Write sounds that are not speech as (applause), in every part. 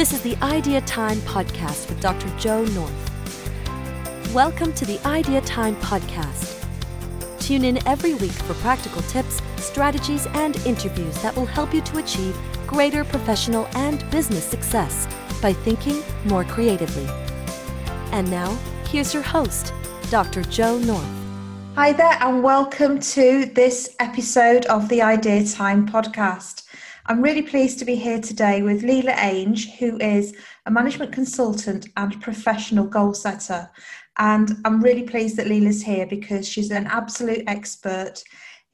This is the Idea Time podcast with Dr. Joe North. Welcome to the Idea Time podcast. Tune in every week for practical tips, strategies, and interviews that will help you to achieve greater professional and business success by thinking more creatively. And now, here's your host, Dr. Joe North. Hi there, and welcome to this episode of the Idea Time podcast. I'm really pleased to be here today with Leela Ainge, who is a management consultant and professional goal setter. And I'm really pleased that Leela's here because she's an absolute expert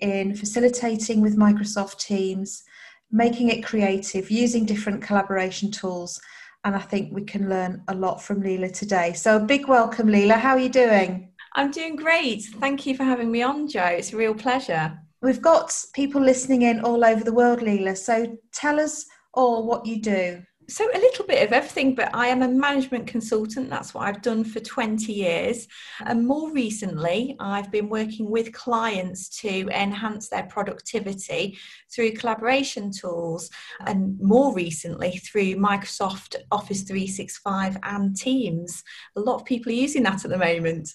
in facilitating with Microsoft Teams, making it creative, using different collaboration tools. And I think we can learn a lot from Leela today. So, a big welcome, Leela. How are you doing? I'm doing great. Thank you for having me on, Joe. It's a real pleasure. We've got people listening in all over the world, Leela. So tell us all what you do. So, a little bit of everything, but I am a management consultant. That's what I've done for 20 years. And more recently, I've been working with clients to enhance their productivity through collaboration tools, and more recently through Microsoft Office 365 and Teams. A lot of people are using that at the moment.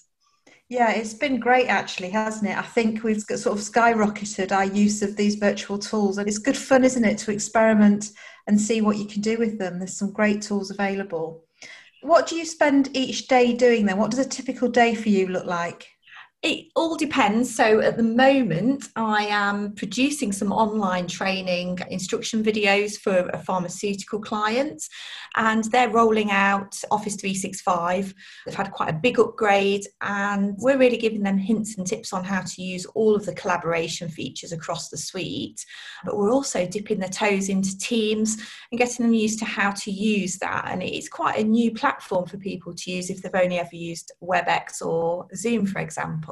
Yeah, it's been great actually, hasn't it? I think we've sort of skyrocketed our use of these virtual tools, and it's good fun, isn't it, to experiment and see what you can do with them. There's some great tools available. What do you spend each day doing then? What does a typical day for you look like? It all depends. So at the moment, I am producing some online training instruction videos for a pharmaceutical client, and they're rolling out Office 365. They've had quite a big upgrade, and we're really giving them hints and tips on how to use all of the collaboration features across the suite. But we're also dipping their toes into Teams and getting them used to how to use that. And it's quite a new platform for people to use if they've only ever used WebEx or Zoom, for example.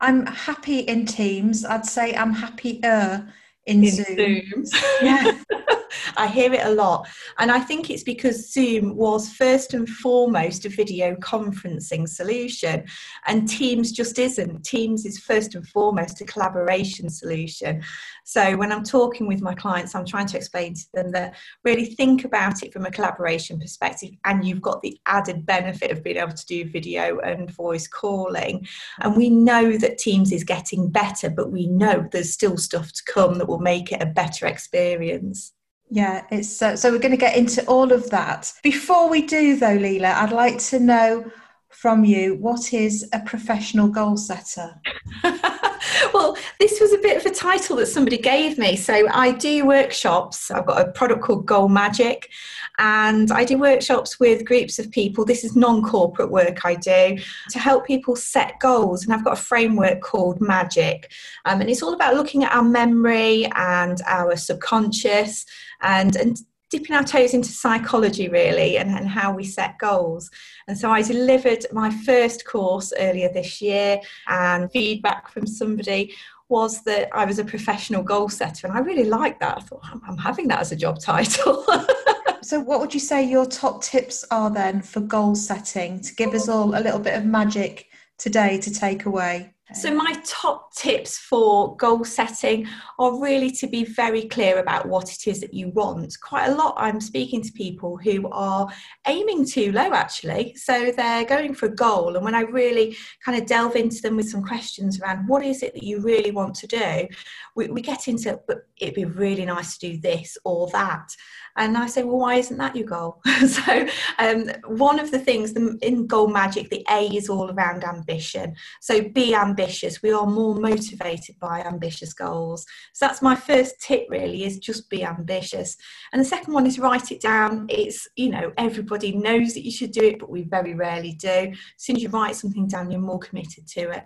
I'm happy in Teams. I'd say I'm happier in, in Zoom. Zoom. Yeah. (laughs) I hear it a lot. And I think it's because Zoom was first and foremost a video conferencing solution, and Teams just isn't. Teams is first and foremost a collaboration solution. So when I'm talking with my clients, I'm trying to explain to them that really think about it from a collaboration perspective, and you've got the added benefit of being able to do video and voice calling. And we know that Teams is getting better, but we know there's still stuff to come that will make it a better experience. Yeah, it's uh, so we're going to get into all of that. Before we do, though, Leela, I'd like to know from you what is a professional goal setter? (laughs) well, this was a bit of a title that somebody gave me. So I do workshops. I've got a product called Goal Magic, and I do workshops with groups of people. This is non corporate work I do to help people set goals. And I've got a framework called Magic, um, and it's all about looking at our memory and our subconscious and, and dipping our toes into psychology really and, and how we set goals. And so I delivered my first course earlier this year, and feedback from somebody was that I was a professional goal setter, and I really liked that. I thought I'm, I'm having that as a job title. (laughs) so, what would you say your top tips are then for goal setting to give us all a little bit of magic today to take away? So, my top tips for goal setting are really to be very clear about what it is that you want. Quite a lot, I'm speaking to people who are aiming too low actually. So, they're going for a goal. And when I really kind of delve into them with some questions around what is it that you really want to do, we, we get into, but it'd be really nice to do this or that. And I say, well, why isn't that your goal? (laughs) so, um, one of the things in Goal Magic, the A is all around ambition. So, be ambitious. We are more motivated by ambitious goals. So, that's my first tip, really, is just be ambitious. And the second one is write it down. It's, you know, everybody knows that you should do it, but we very rarely do. As soon as you write something down, you're more committed to it.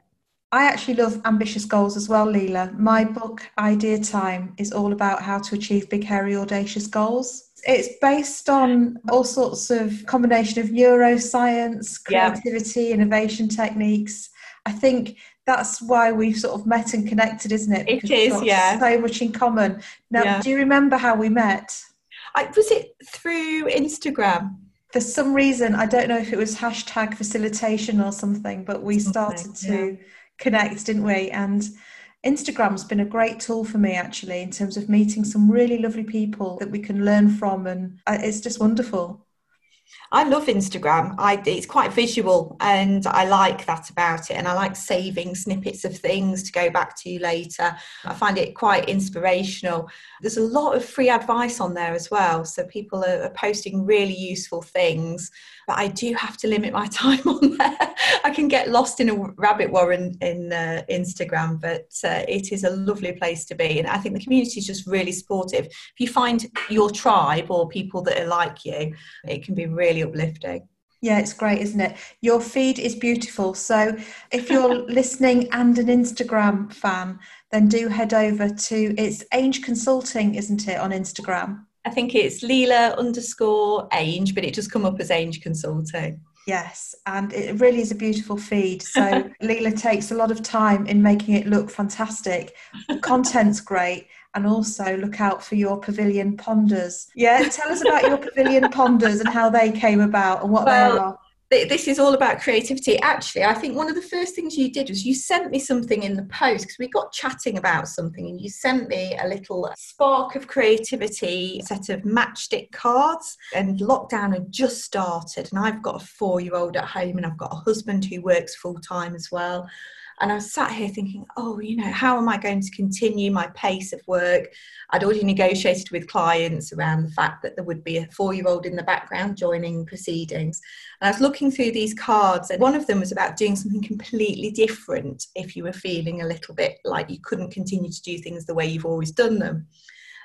I actually love ambitious goals as well, Leela. My book, Idea Time, is all about how to achieve big, hairy, audacious goals. It's based on all sorts of combination of neuroscience, creativity, yeah. innovation techniques. I think that's why we've sort of met and connected, isn't it? Because it is, yeah. So much in common. Now, yeah. do you remember how we met? I, was it through Instagram? For some reason, I don't know if it was hashtag facilitation or something, but we started to. Yeah connect, didn't we? And Instagram's been a great tool for me actually in terms of meeting some really lovely people that we can learn from, and uh, it's just wonderful. I love Instagram. I, it's quite visual and I like that about it. And I like saving snippets of things to go back to later. I find it quite inspirational. There's a lot of free advice on there as well. So people are, are posting really useful things. But I do have to limit my (laughs) time on there. I can get lost in a rabbit warren in uh, Instagram, but uh, it is a lovely place to be. And I think the community is just really supportive. If you find your tribe or people that are like you, it can be really really uplifting. Yeah, it's great, isn't it? Your feed is beautiful. So if you're (laughs) listening and an Instagram fan, then do head over to it's Ainge Consulting, isn't it, on Instagram? I think it's Leela underscore Ainge, but it just come up as Ainge Consulting. Yes, and it really is a beautiful feed. So (laughs) Leela takes a lot of time in making it look fantastic. The (laughs) content's great and also look out for your pavilion ponders. Yeah, tell us about your pavilion (laughs) ponders and how they came about and what well, they are this is all about creativity. Actually, I think one of the first things you did was you sent me something in the post because we got chatting about something, and you sent me a little spark of creativity set of matchstick cards. And lockdown had just started, and I've got a four year old at home, and I've got a husband who works full time as well. And I sat here thinking, oh, you know, how am I going to continue my pace of work? I'd already negotiated with clients around the fact that there would be a four year old in the background joining proceedings. And I was looking through these cards, and one of them was about doing something completely different if you were feeling a little bit like you couldn't continue to do things the way you've always done them.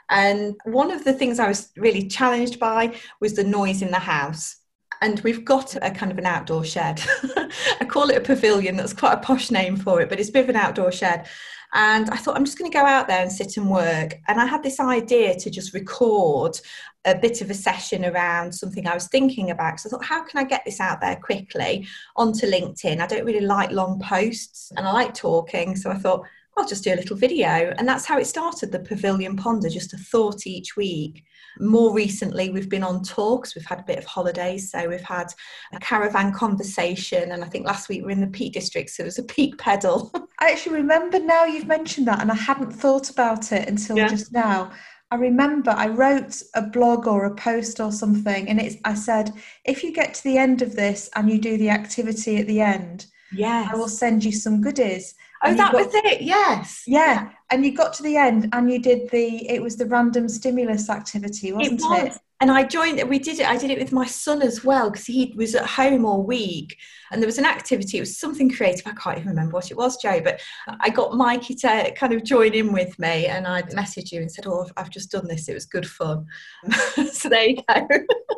And one of the things I was really challenged by was the noise in the house and we've got a kind of an outdoor shed. (laughs) I call it a pavilion, that's quite a posh name for it, but it's a bit of an outdoor shed. And I thought, I'm just going to go out there and sit and work. And I had this idea to just record a bit of a session around something I was thinking about. So I thought, how can I get this out there quickly onto LinkedIn? I don't really like long posts and I like talking. So I thought, I'll just do a little video. And that's how it started the Pavilion Ponder, just a thought each week. More recently, we've been on talks, we've had a bit of holidays. So we've had a caravan conversation. And I think last week we are in the Peak District, so it was a peak pedal. (laughs) I actually remember now you've mentioned that, and I hadn't thought about it until yeah. just now. I remember I wrote a blog or a post or something, and it's I said, if you get to the end of this and you do the activity at the end, yes. I will send you some goodies. Oh, that was it. Yes. Yeah, and you got to the end, and you did the. It was the random stimulus activity, wasn't it? Was. it? And I joined. We did it. I did it with my son as well because he was at home all week, and there was an activity. It was something creative. I can't even remember what it was, Joe. But I got Mikey to uh, kind of join in with me, and I messaged you and said, "Oh, I've just done this. It was good fun." (laughs) so there you go.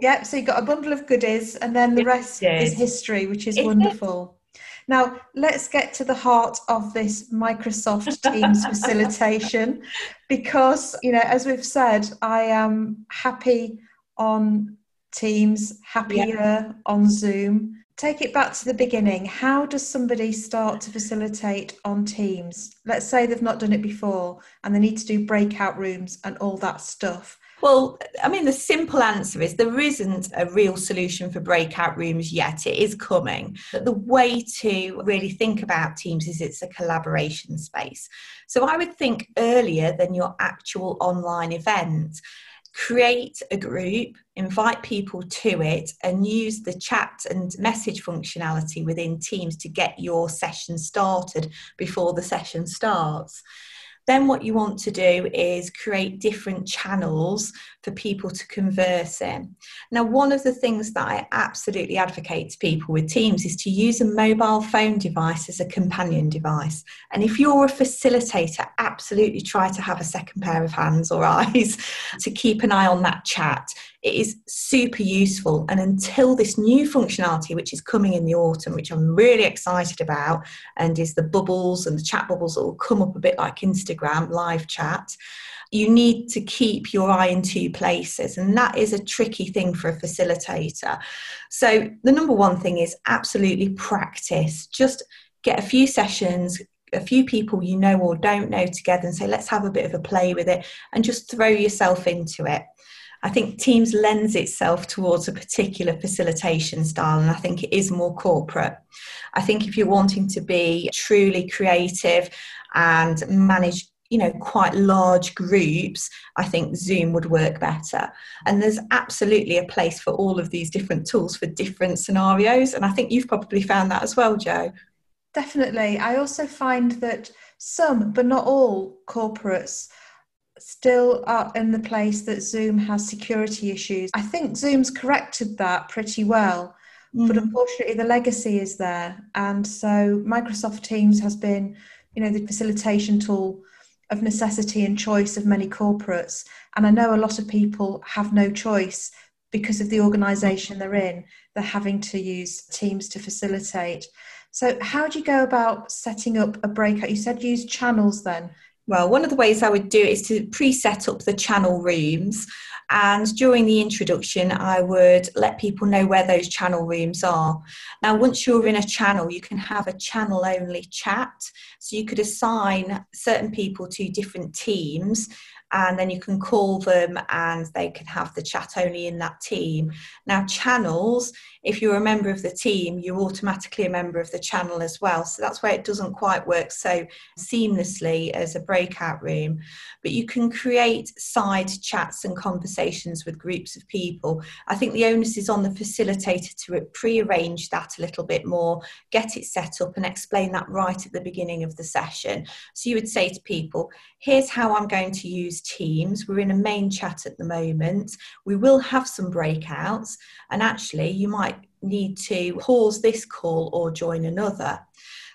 yep. So you got a bundle of goodies, and then the rest is history, which is it wonderful. Now, let's get to the heart of this Microsoft Teams (laughs) facilitation because, you know, as we've said, I am happy on Teams, happier yeah. on Zoom. Take it back to the beginning. How does somebody start to facilitate on Teams? Let's say they've not done it before and they need to do breakout rooms and all that stuff. Well, I mean, the simple answer is there isn't a real solution for breakout rooms yet. It is coming. But the way to really think about Teams is it's a collaboration space. So I would think earlier than your actual online event. Create a group, invite people to it, and use the chat and message functionality within Teams to get your session started before the session starts. Then, what you want to do is create different channels for people to converse in. Now, one of the things that I absolutely advocate to people with Teams is to use a mobile phone device as a companion device. And if you're a facilitator, absolutely try to have a second pair of hands or (laughs) eyes to keep an eye on that chat it is super useful. And until this new functionality, which is coming in the autumn, which I'm really excited about, and is the bubbles and the chat bubbles that will come up a bit like Instagram live chat, you need to keep your eye in two places. And that is a tricky thing for a facilitator. So, the number one thing is absolutely practice. Just get a few sessions, a few people you know or don't know together and say, let's have a bit of a play with it and just throw yourself into it. I think Teams lends itself towards a particular facilitation style, and I think it is more corporate. I think if you're wanting to be truly creative and manage you know, quite large groups, I think Zoom would work better. And there's absolutely a place for all of these different tools for different scenarios. And I think you've probably found that as well, joe Definitely. I also find that some, but not all, corporates still are in the place that Zoom has security issues. I think Zoom's corrected that pretty well, mm. but unfortunately the legacy is there. And so Microsoft Teams has been, you know, the facilitation tool of necessity and choice of many corporates. And I know a lot of people have no choice because of the organization they're in. They're having to use Teams to facilitate. So, how do you go about setting up a breakout? You said use channels then. Well, one of the ways I would do it is to pre set up the channel rooms. And during the introduction, I would let people know where those channel rooms are. Now, once you're in a channel, you can have a channel only chat. So you could assign certain people to different teams and then you can call them and they can have the chat only in that team. Now, channels, if you're a member of the team, you're automatically a member of the channel as well. So that's where it doesn't quite work so seamlessly as a breakout room. But you can create side chats and conversations with groups of people. I think the onus is on the facilitator to pre arrange that a little bit more, get it set up, and explain that right at the beginning of the session. So you would say to people, here's how I'm going to use Teams. We're in a main chat at the moment. We will have some breakouts, and actually, you might need to pause this call or join another.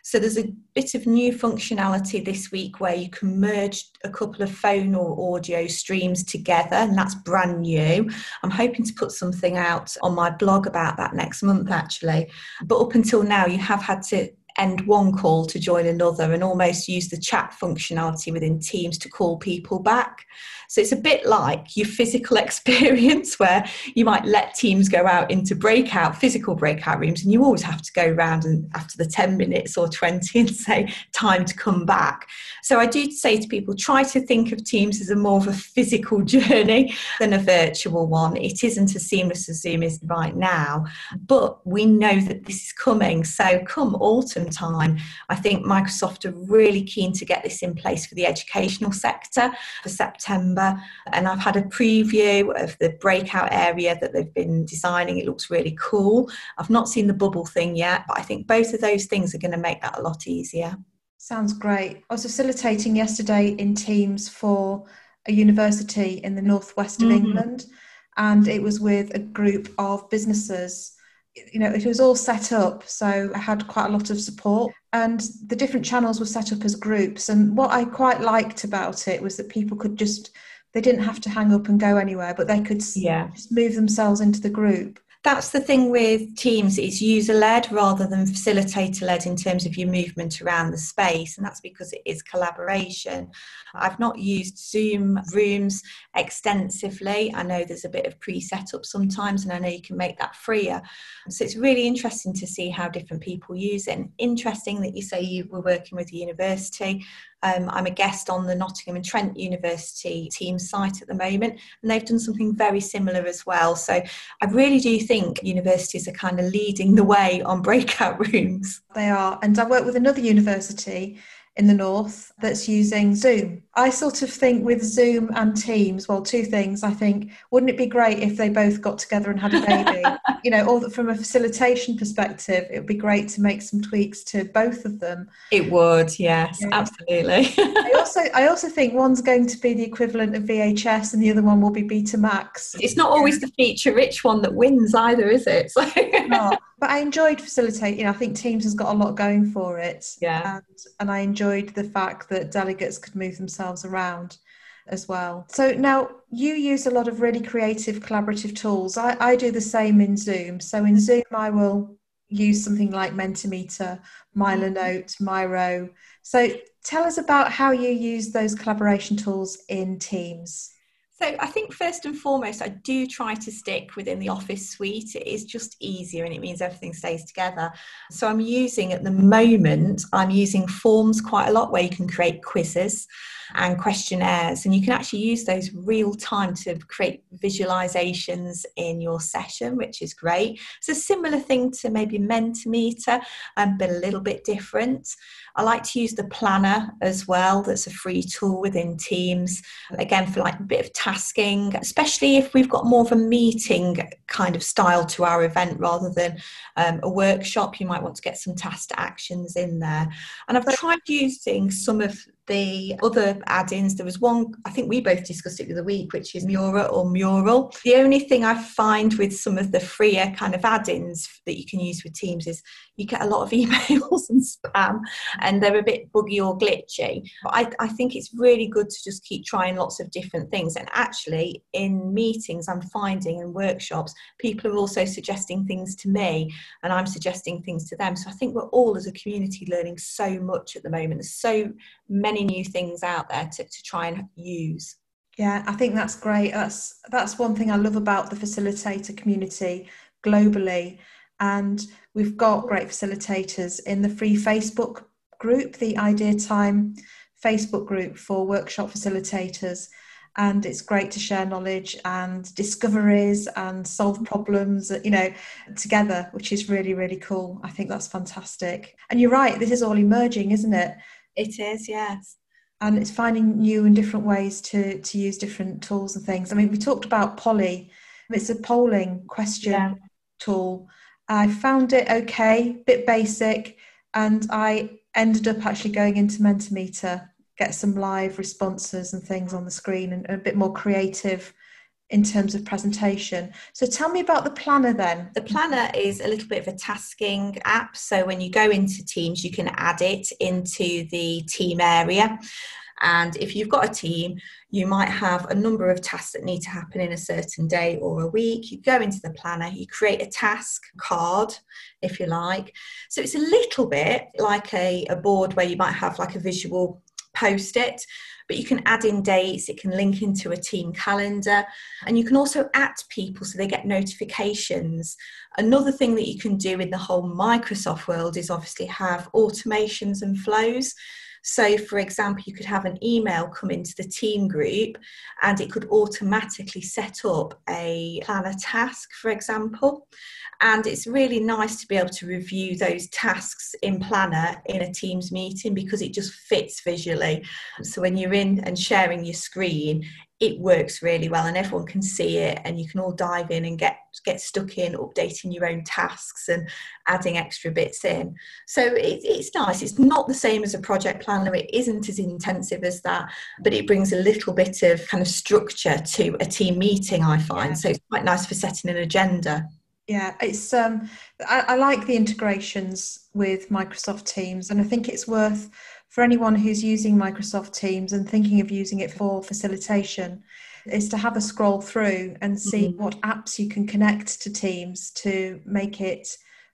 So there's a bit of new functionality this week where you can merge a couple of phone or audio streams together, and that's brand new. I'm hoping to put something out on my blog about that next month, actually. But up until now, you have had to end one call to join another and almost use the chat functionality within Teams to call people back. So it's a bit like your physical (laughs) experience where you might let teams go out into breakout, physical breakout rooms, and you always have to go around and after the 10 minutes or 20 (laughs) and say, time to come back. So I do say to people, try to think of Teams as a more of a physical (laughs) journey than a virtual one. It isn't as seamless as Zoom is right now, but we know that this is coming. So come autumn time, I think Microsoft are really keen to get this in place for the educational sector for September. And I've had a preview of the breakout area that they've been designing. It looks really cool. I've not seen the bubble thing yet, but I think both of those things are going to make that a lot easier. Sounds great. I was facilitating yesterday in Teams for a university in the northwest of mm. England, and it was with a group of businesses you know, it was all set up, so I had quite a lot of support, and the different channels were set up as groups. And what I quite liked about it was that people could just they didn't have to hang up and go anywhere, but they could yeah. just move themselves into the group that's the thing with teams it's user led rather than facilitator led in terms of your movement around the space and that's because it is collaboration. I've not used zoom rooms extensively. I know there's a bit of pre-set up sometimes and i know you can make that freer. So it's really interesting to see how different people use it. And interesting that you say you were working with a university um, I'm a guest on the Nottingham and Trent University team site at the moment, and they've done something very similar as well. So I really do think universities are kind of leading the way on (laughs) breakout rooms. They are. And I work with another university in the north that's using Zoom. I sort of think with Zoom and Teams, well, two things. I think, wouldn't it be great if they both got together and had a baby? (laughs) you know, or from a facilitation perspective, it would be great to make some tweaks to both of them. It would, yes, yeah. absolutely. I also, I also think one's going to be the equivalent of VHS, and the other one will be Betamax. It's not always the feature-rich one that wins either, is it? So. but I enjoyed facilitating. I think Teams has got a lot going for it. Yeah. And, and I enjoyed the fact that delegates could move themselves around as well. So now you use a lot of really creative collaborative tools. I, I do the same in Zoom. So in Zoom, I will use something like Mentimeter, Milanote, mm-hmm. Miro. So tell us about how you use those collaboration tools in Teams. So I think first and foremost, I do try to stick within the Office suite. It is just easier and it means everything stays together. So I'm using at the moment, I'm using forms quite a lot where you can create quizzes and questionnaires and you can actually use those real time to create visualizations in your session which is great it's a similar thing to maybe mentimeter um, but a little bit different I like to use the planner as well. That's a free tool within Teams. Again, for like a bit of tasking, especially if we've got more of a meeting kind of style to our event rather than um, a workshop, you might want to get some task actions in there. And I've tried using some of the other add-ins there was one i think we both discussed it the other week which is Mura or mural the only thing i find with some of the freer kind of add-ins that you can use with teams is you get a lot of (laughs) emails and spam and they're a bit buggy or glitchy. I, I think it's really good to just keep trying lots of different things. And actually, in meetings, I'm finding in workshops, people are also suggesting things to me and I'm suggesting things to them. So I think we're all as a community learning so much at the moment. There's so many new things out there to, to try and use. Yeah, I think that's great. That's that's one thing I love about the facilitator community globally. And we've got great facilitators in the free Facebook group, the Idea Time Facebook group for workshop facilitators. And it's great to share knowledge and discoveries and solve problems, you know, together, which is really, really cool. I think that's fantastic. And you're right, this is all emerging, isn't it? It is, yes. And it's finding new and different ways to, to use different tools and things. I mean, we talked about Polly, it's a polling question yeah. tool. I found it okay, bit basic, and I ended up actually going into Mentimeter, get some live responses and things on the screen and, a bit more creative in terms of presentation. So tell me about the planner then. The planner is a little bit of a tasking app. So when you go into Teams, you can add it into the team area. And if you've got a team, you might have a number of tasks that need to happen in a certain day or a week. You go into the planner, you create a task card, if you like. So it's a little bit like a, a board where you might have like a visual post it, but you can add in dates, it can link into a team calendar, and you can also at people so they get notifications. Another thing that you can do in the whole Microsoft world is obviously have automations and flows. So, for example, you could have an email come into the team group and it could automatically set up a planner task, for example. And it's really nice to be able to review those tasks in Planner in a Teams meeting because it just fits visually. So when you're in and sharing your screen, it works really well and everyone can see it and you can all dive in and get get stuck in updating your own tasks and adding extra bits in. So it, it's nice. It's not the same as a project planner. It isn't as intensive as that but it brings a little bit of kind of structure to a team meeting i find. Yeah. so it's quite nice for setting an agenda. Yeah it's um I, I like the integrations with microsoft teams and i think it's worth for anyone who's using Microsoft Teams and thinking of using it for facilitation is to have a scroll through and see mm-hmm. what apps you can connect to Teams to make it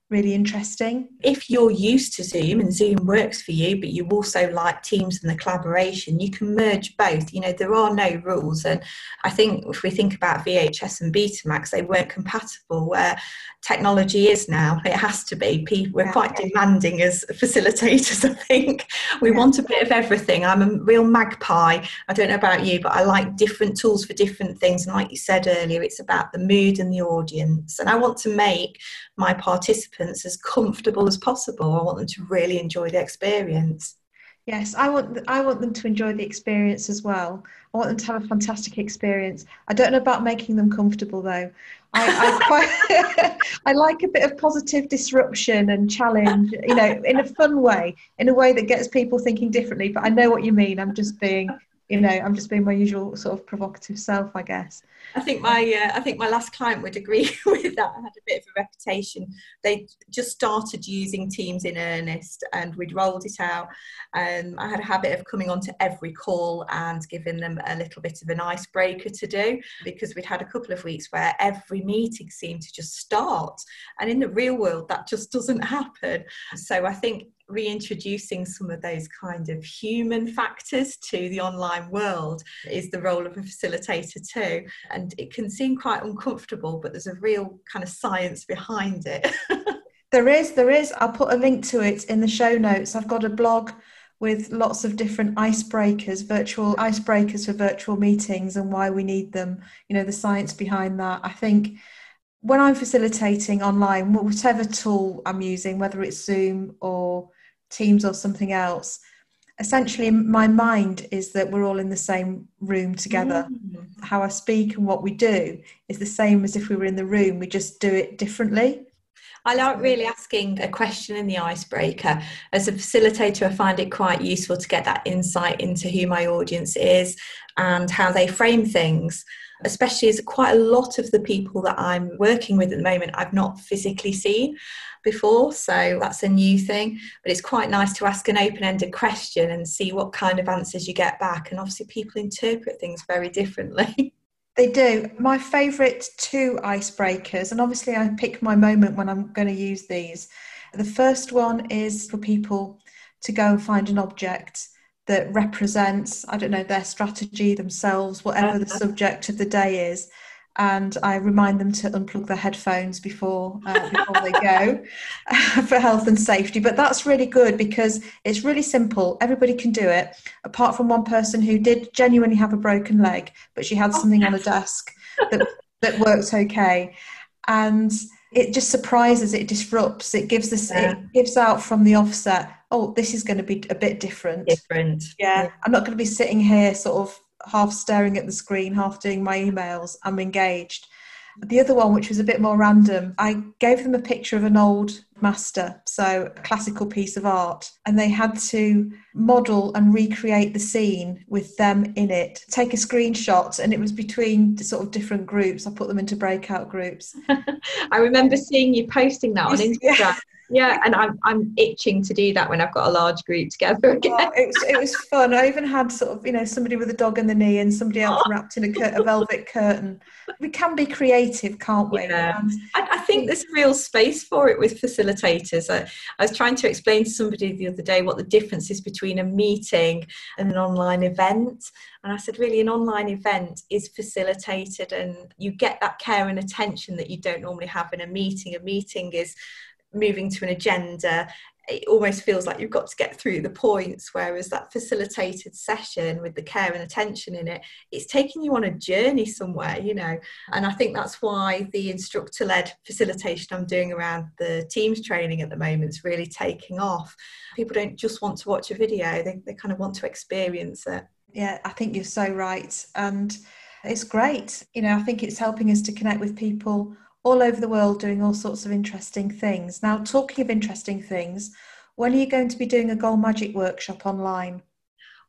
really interesting. If you're used to Zoom and Zoom works for you, but you also like Teams and the collaboration, you can merge both. You know, there are no rules. And I think if we think about VHS and Betamax, they weren't compatible where technology is now. It has to be. People, we're quite demanding as facilitators, (laughs) I think. We want a bit of everything. I'm a real magpie. I don't know about you, but I like different tools for different things. And like you said earlier, it's about the mood and the audience. And I want to make my participants as comfortable as possible. I want them to really enjoy the experience. Yes, I want I want them to enjoy the experience as well. I want them to have a fantastic experience. I don't know about making them comfortable though. I, I quite (laughs) I like a bit of positive disruption and challenge, you know, in a fun way, in a way that gets people thinking differently. But I know what you mean. I'm just being you know i'm just being my usual sort of provocative self i guess. I think my uh, i think my last client would agree (laughs) with that. I had a bit of a reputation. They just started using teams in earnest and we'd rolled it out. And i had a habit of coming on to every call and giving them a little bit of an icebreaker to do because we'd had a couple of weeks where every meeting seemed to just start. And in the real world that just doesn't (laughs) happen. So i think reintroducing some of those kind of human factors to the online world is the role of a facilitator too. And it can seem quite uncomfortable, but there's a real kind of science behind it. (laughs) there is, there is. I'll put a link to it in the show notes. I've got a blog with lots of different icebreakers, virtual icebreakers for virtual meetings and why we need them, you know, the science behind that. I think when I'm facilitating online, whatever tool I'm using, whether it's Zoom or Teams or something else, essentially my mind is that we're all in the same room together. Mm. How I speak and what we do is the same as if we were in the room, we just do it differently. I like really asking a question in the icebreaker. As a facilitator, I find it quite useful to get that insight into who my audience is and how they frame things, especially as quite a lot of the people that I'm working with at the moment I've not physically seen before. So that's a new thing. But it's quite nice to ask an open ended question and see what kind of answers you get back. And obviously, people interpret things very differently. (laughs) They do. My favourite two icebreakers, and obviously I pick my moment when I'm going to use these. The first one is for people to go and find an object that represents, I don't know, their strategy, themselves, whatever the subject of the day is and I remind them to unplug their headphones before uh, before they go (laughs) for health and safety. But that's really good because it's really simple. Everybody can do it, apart from one person who did genuinely have a broken leg, but she had oh, something on a desk that (laughs) that worked okay, and it just surprises, it disrupts, it gives this, yeah. it gives out from the offset. Oh, this is going to be a bit different. Different. Yeah, yeah. I'm not going to be sitting here sort of half staring at the screen, half doing my emails. I'm engaged. The other one, which was a bit more random, I gave them a picture of an old master, so a classical piece of art, and they had to model and recreate the scene with them in it, take a screenshot, and it was between sort of different groups. I put them into breakout groups. (laughs) I remember seeing you posting that on (laughs) Instagram. Yeah yeah and I'm, I'm itching to do that when i've got a large group together again oh, it, was, it was (laughs) fun i even had sort of you know somebody with a dog in the knee and somebody else oh. wrapped in a, cur- a, velvet curtain we can be creative can't we yeah. I, I, think there's real space for it with facilitators I, I was trying to explain to somebody the other day what the difference is between a meeting and an online event and I said, really, an online event is facilitated and you get that care and attention that you don't normally have in a meeting. A meeting is moving to an agenda it almost feels like you've got to get through the points whereas that facilitated session with the care and attention in it it's taking you on a journey somewhere you know? And i think that's why the instructor led facilitation i'm doing around the teams training at the moment is really taking off. People don't just want to watch a video they, they kind of want to experience it. Yeah i think you're so right and it's great. You know i think it's helping us to connect with people all over the world doing all sorts of interesting things. Now, talking of interesting things, when are you going to be doing a Goal Magic workshop online?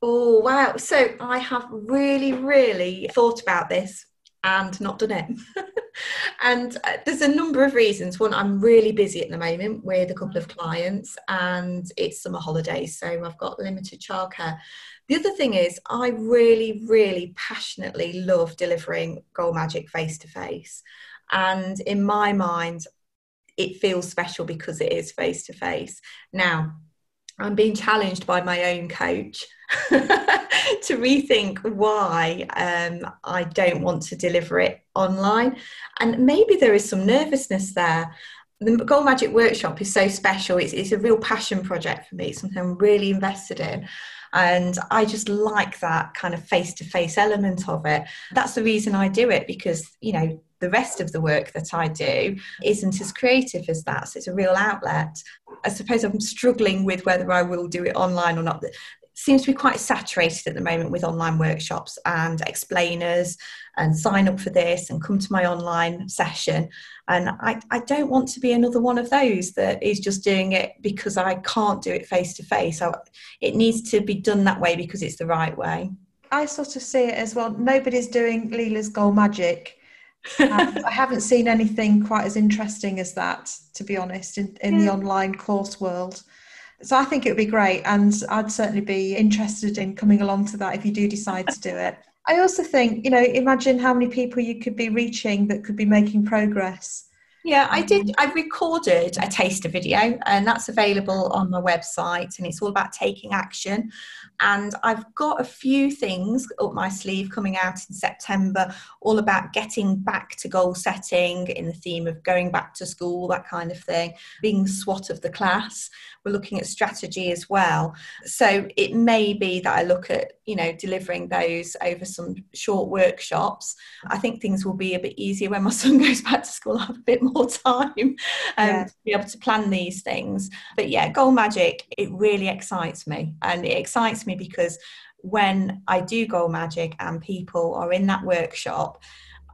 Oh, wow. So I have really, really thought about this and not done it. (laughs) and uh, there's a number of reasons. One, I'm really busy at the moment with a couple of clients and it's summer holidays, so I've got limited childcare. The other thing is, I really, really passionately love delivering Goal Magic face to face. And in my mind, it feels special because it is face to face. Now, I'm being challenged by my own coach (laughs) to rethink why um, I don't want to deliver it online. And maybe there is some nervousness there. The Goal Magic Workshop is so special. It's, it's a real passion project for me, something I'm really invested in. And I just like that kind of face to face element of it. That's the reason I do it because, you know, the rest of the work that I do isn't as creative as that. So it's a real outlet. I suppose I'm struggling with whether I will do it online or not. Seems to be quite saturated at the moment with online workshops and explainers and sign up for this and come to my online session. And I, I don't want to be another one of those that is just doing it because I can't do it face to face. It needs to be done that way because it's the right way. I sort of see it as well. Nobody's doing Leela's Goal Magic um, I haven't seen anything quite as interesting as that, to be honest, in, in yeah. the (laughs) online course world. So I think it would be great, and I'd certainly be interested in coming along to that if you do decide to do it. I also think, you know, imagine how many people you could be reaching that could be making progress Yeah, I did. Um, I recorded a taster video, and that's available on my website. And it's all about taking action. And I've got a few things up my sleeve coming out in September, all about getting back to goal setting in the theme of going back to school, that kind of thing, being the swot of the class. We're looking at strategy as well. So it may be that I look at, you know, delivering those over some short workshops. I think things will be a bit easier when my (laughs) son goes back to school. I'll have a bit more time um, yeah. to be able to plan these things. But yeah, Goal Magic, it really excites me. And it excites me because when I do Goal Magic and people are in that workshop,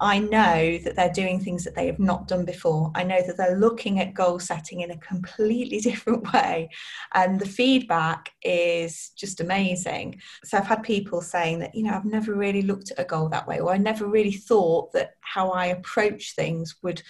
I know that they're doing things that they have not done before. I know that they're looking at goal setting in a completely (laughs) different way. And the feedback is just amazing. So I've had people saying that, you know, I've never really looked at a goal that way, or I never really thought that how I approach things would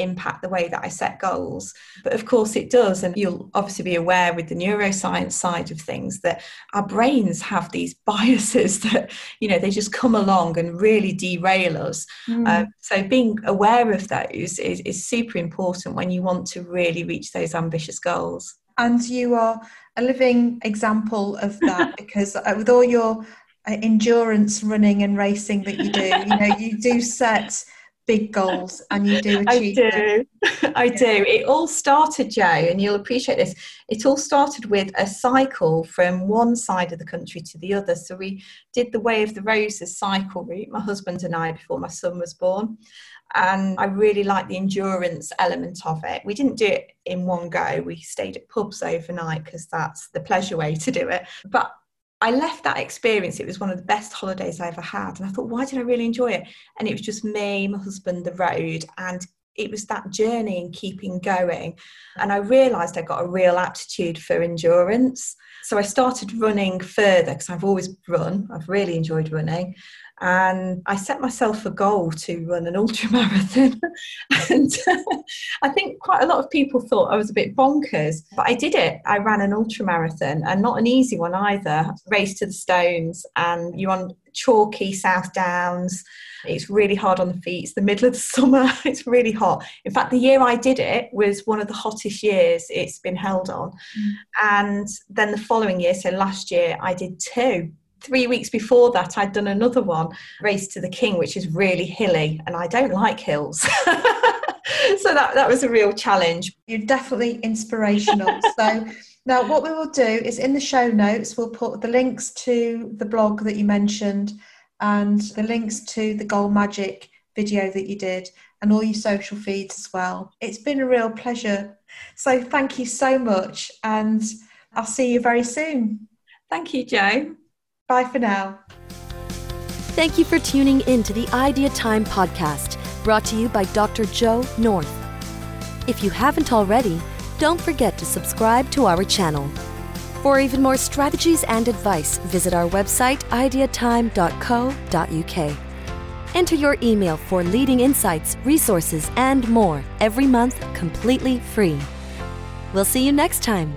impact the way that I set goals. But of course, it does. And you'll obviously be aware with the neuroscience side of things that our brains have these (laughs) biases that, you know, they just come along and really derail us. Mm. Um, so being aware of those is, is super important when you want to really reach those ambitious goals. And you are a living example of that (laughs) because uh, with all your uh, endurance running and racing that you do, you know, you do set big goals and you do achieve (laughs) I do. Them. I do. It all started, Joe, and you'll appreciate this. It all started with a cycle from one side of the country to the other. So we did the Way of the Roses cycle route, my husband and I, before my son was born. And I really liked the endurance element of it. We didn't do it in one go. We stayed at pubs overnight because that's the pleasure way to do it. But I left that experience. It was one of the best holidays I ever had. And I thought, why did I really enjoy it? And it was just me, my husband, the road, and it was that journey and keeping going. And I realized I got a real aptitude for endurance. So I started running further because I've always run, I've really enjoyed running and I set myself a goal to run an (laughs) ultra marathon. and I think quite a lot of people thought I was a bit bonkers, but I did it. I ran an ultra marathon and not an easy one either. Race to the stones, and you're on chalky South Downs. It's really hard on the feet. It's the middle of the (laughs) summer. It's really hot. In fact, the year I did it was one of the hottest years it's been held on. Mm. And then the following year, so last year, I did two three weeks before that, I'd done another one, Race to the King, which is really hilly, and I don't like hills. (laughs) so that, that was a real challenge. You're definitely inspirational. (laughs) so now, what we will do is in the show notes, we'll put the links to the blog that you mentioned and the links to the Goal Magic video that you did and all your social feeds as well. It's been a real pleasure. So thank you so much, and I'll see you very soon. Thank you, Joe. Bye for now. Thank you for tuning in to the Idea Time podcast, brought to you by Dr. Joe North. If you haven't already, don't forget to subscribe to our channel. For even more strategies and advice, visit our website ideatime.co.uk. Enter your email for leading insights, resources, and more every month completely free. We'll see you next time.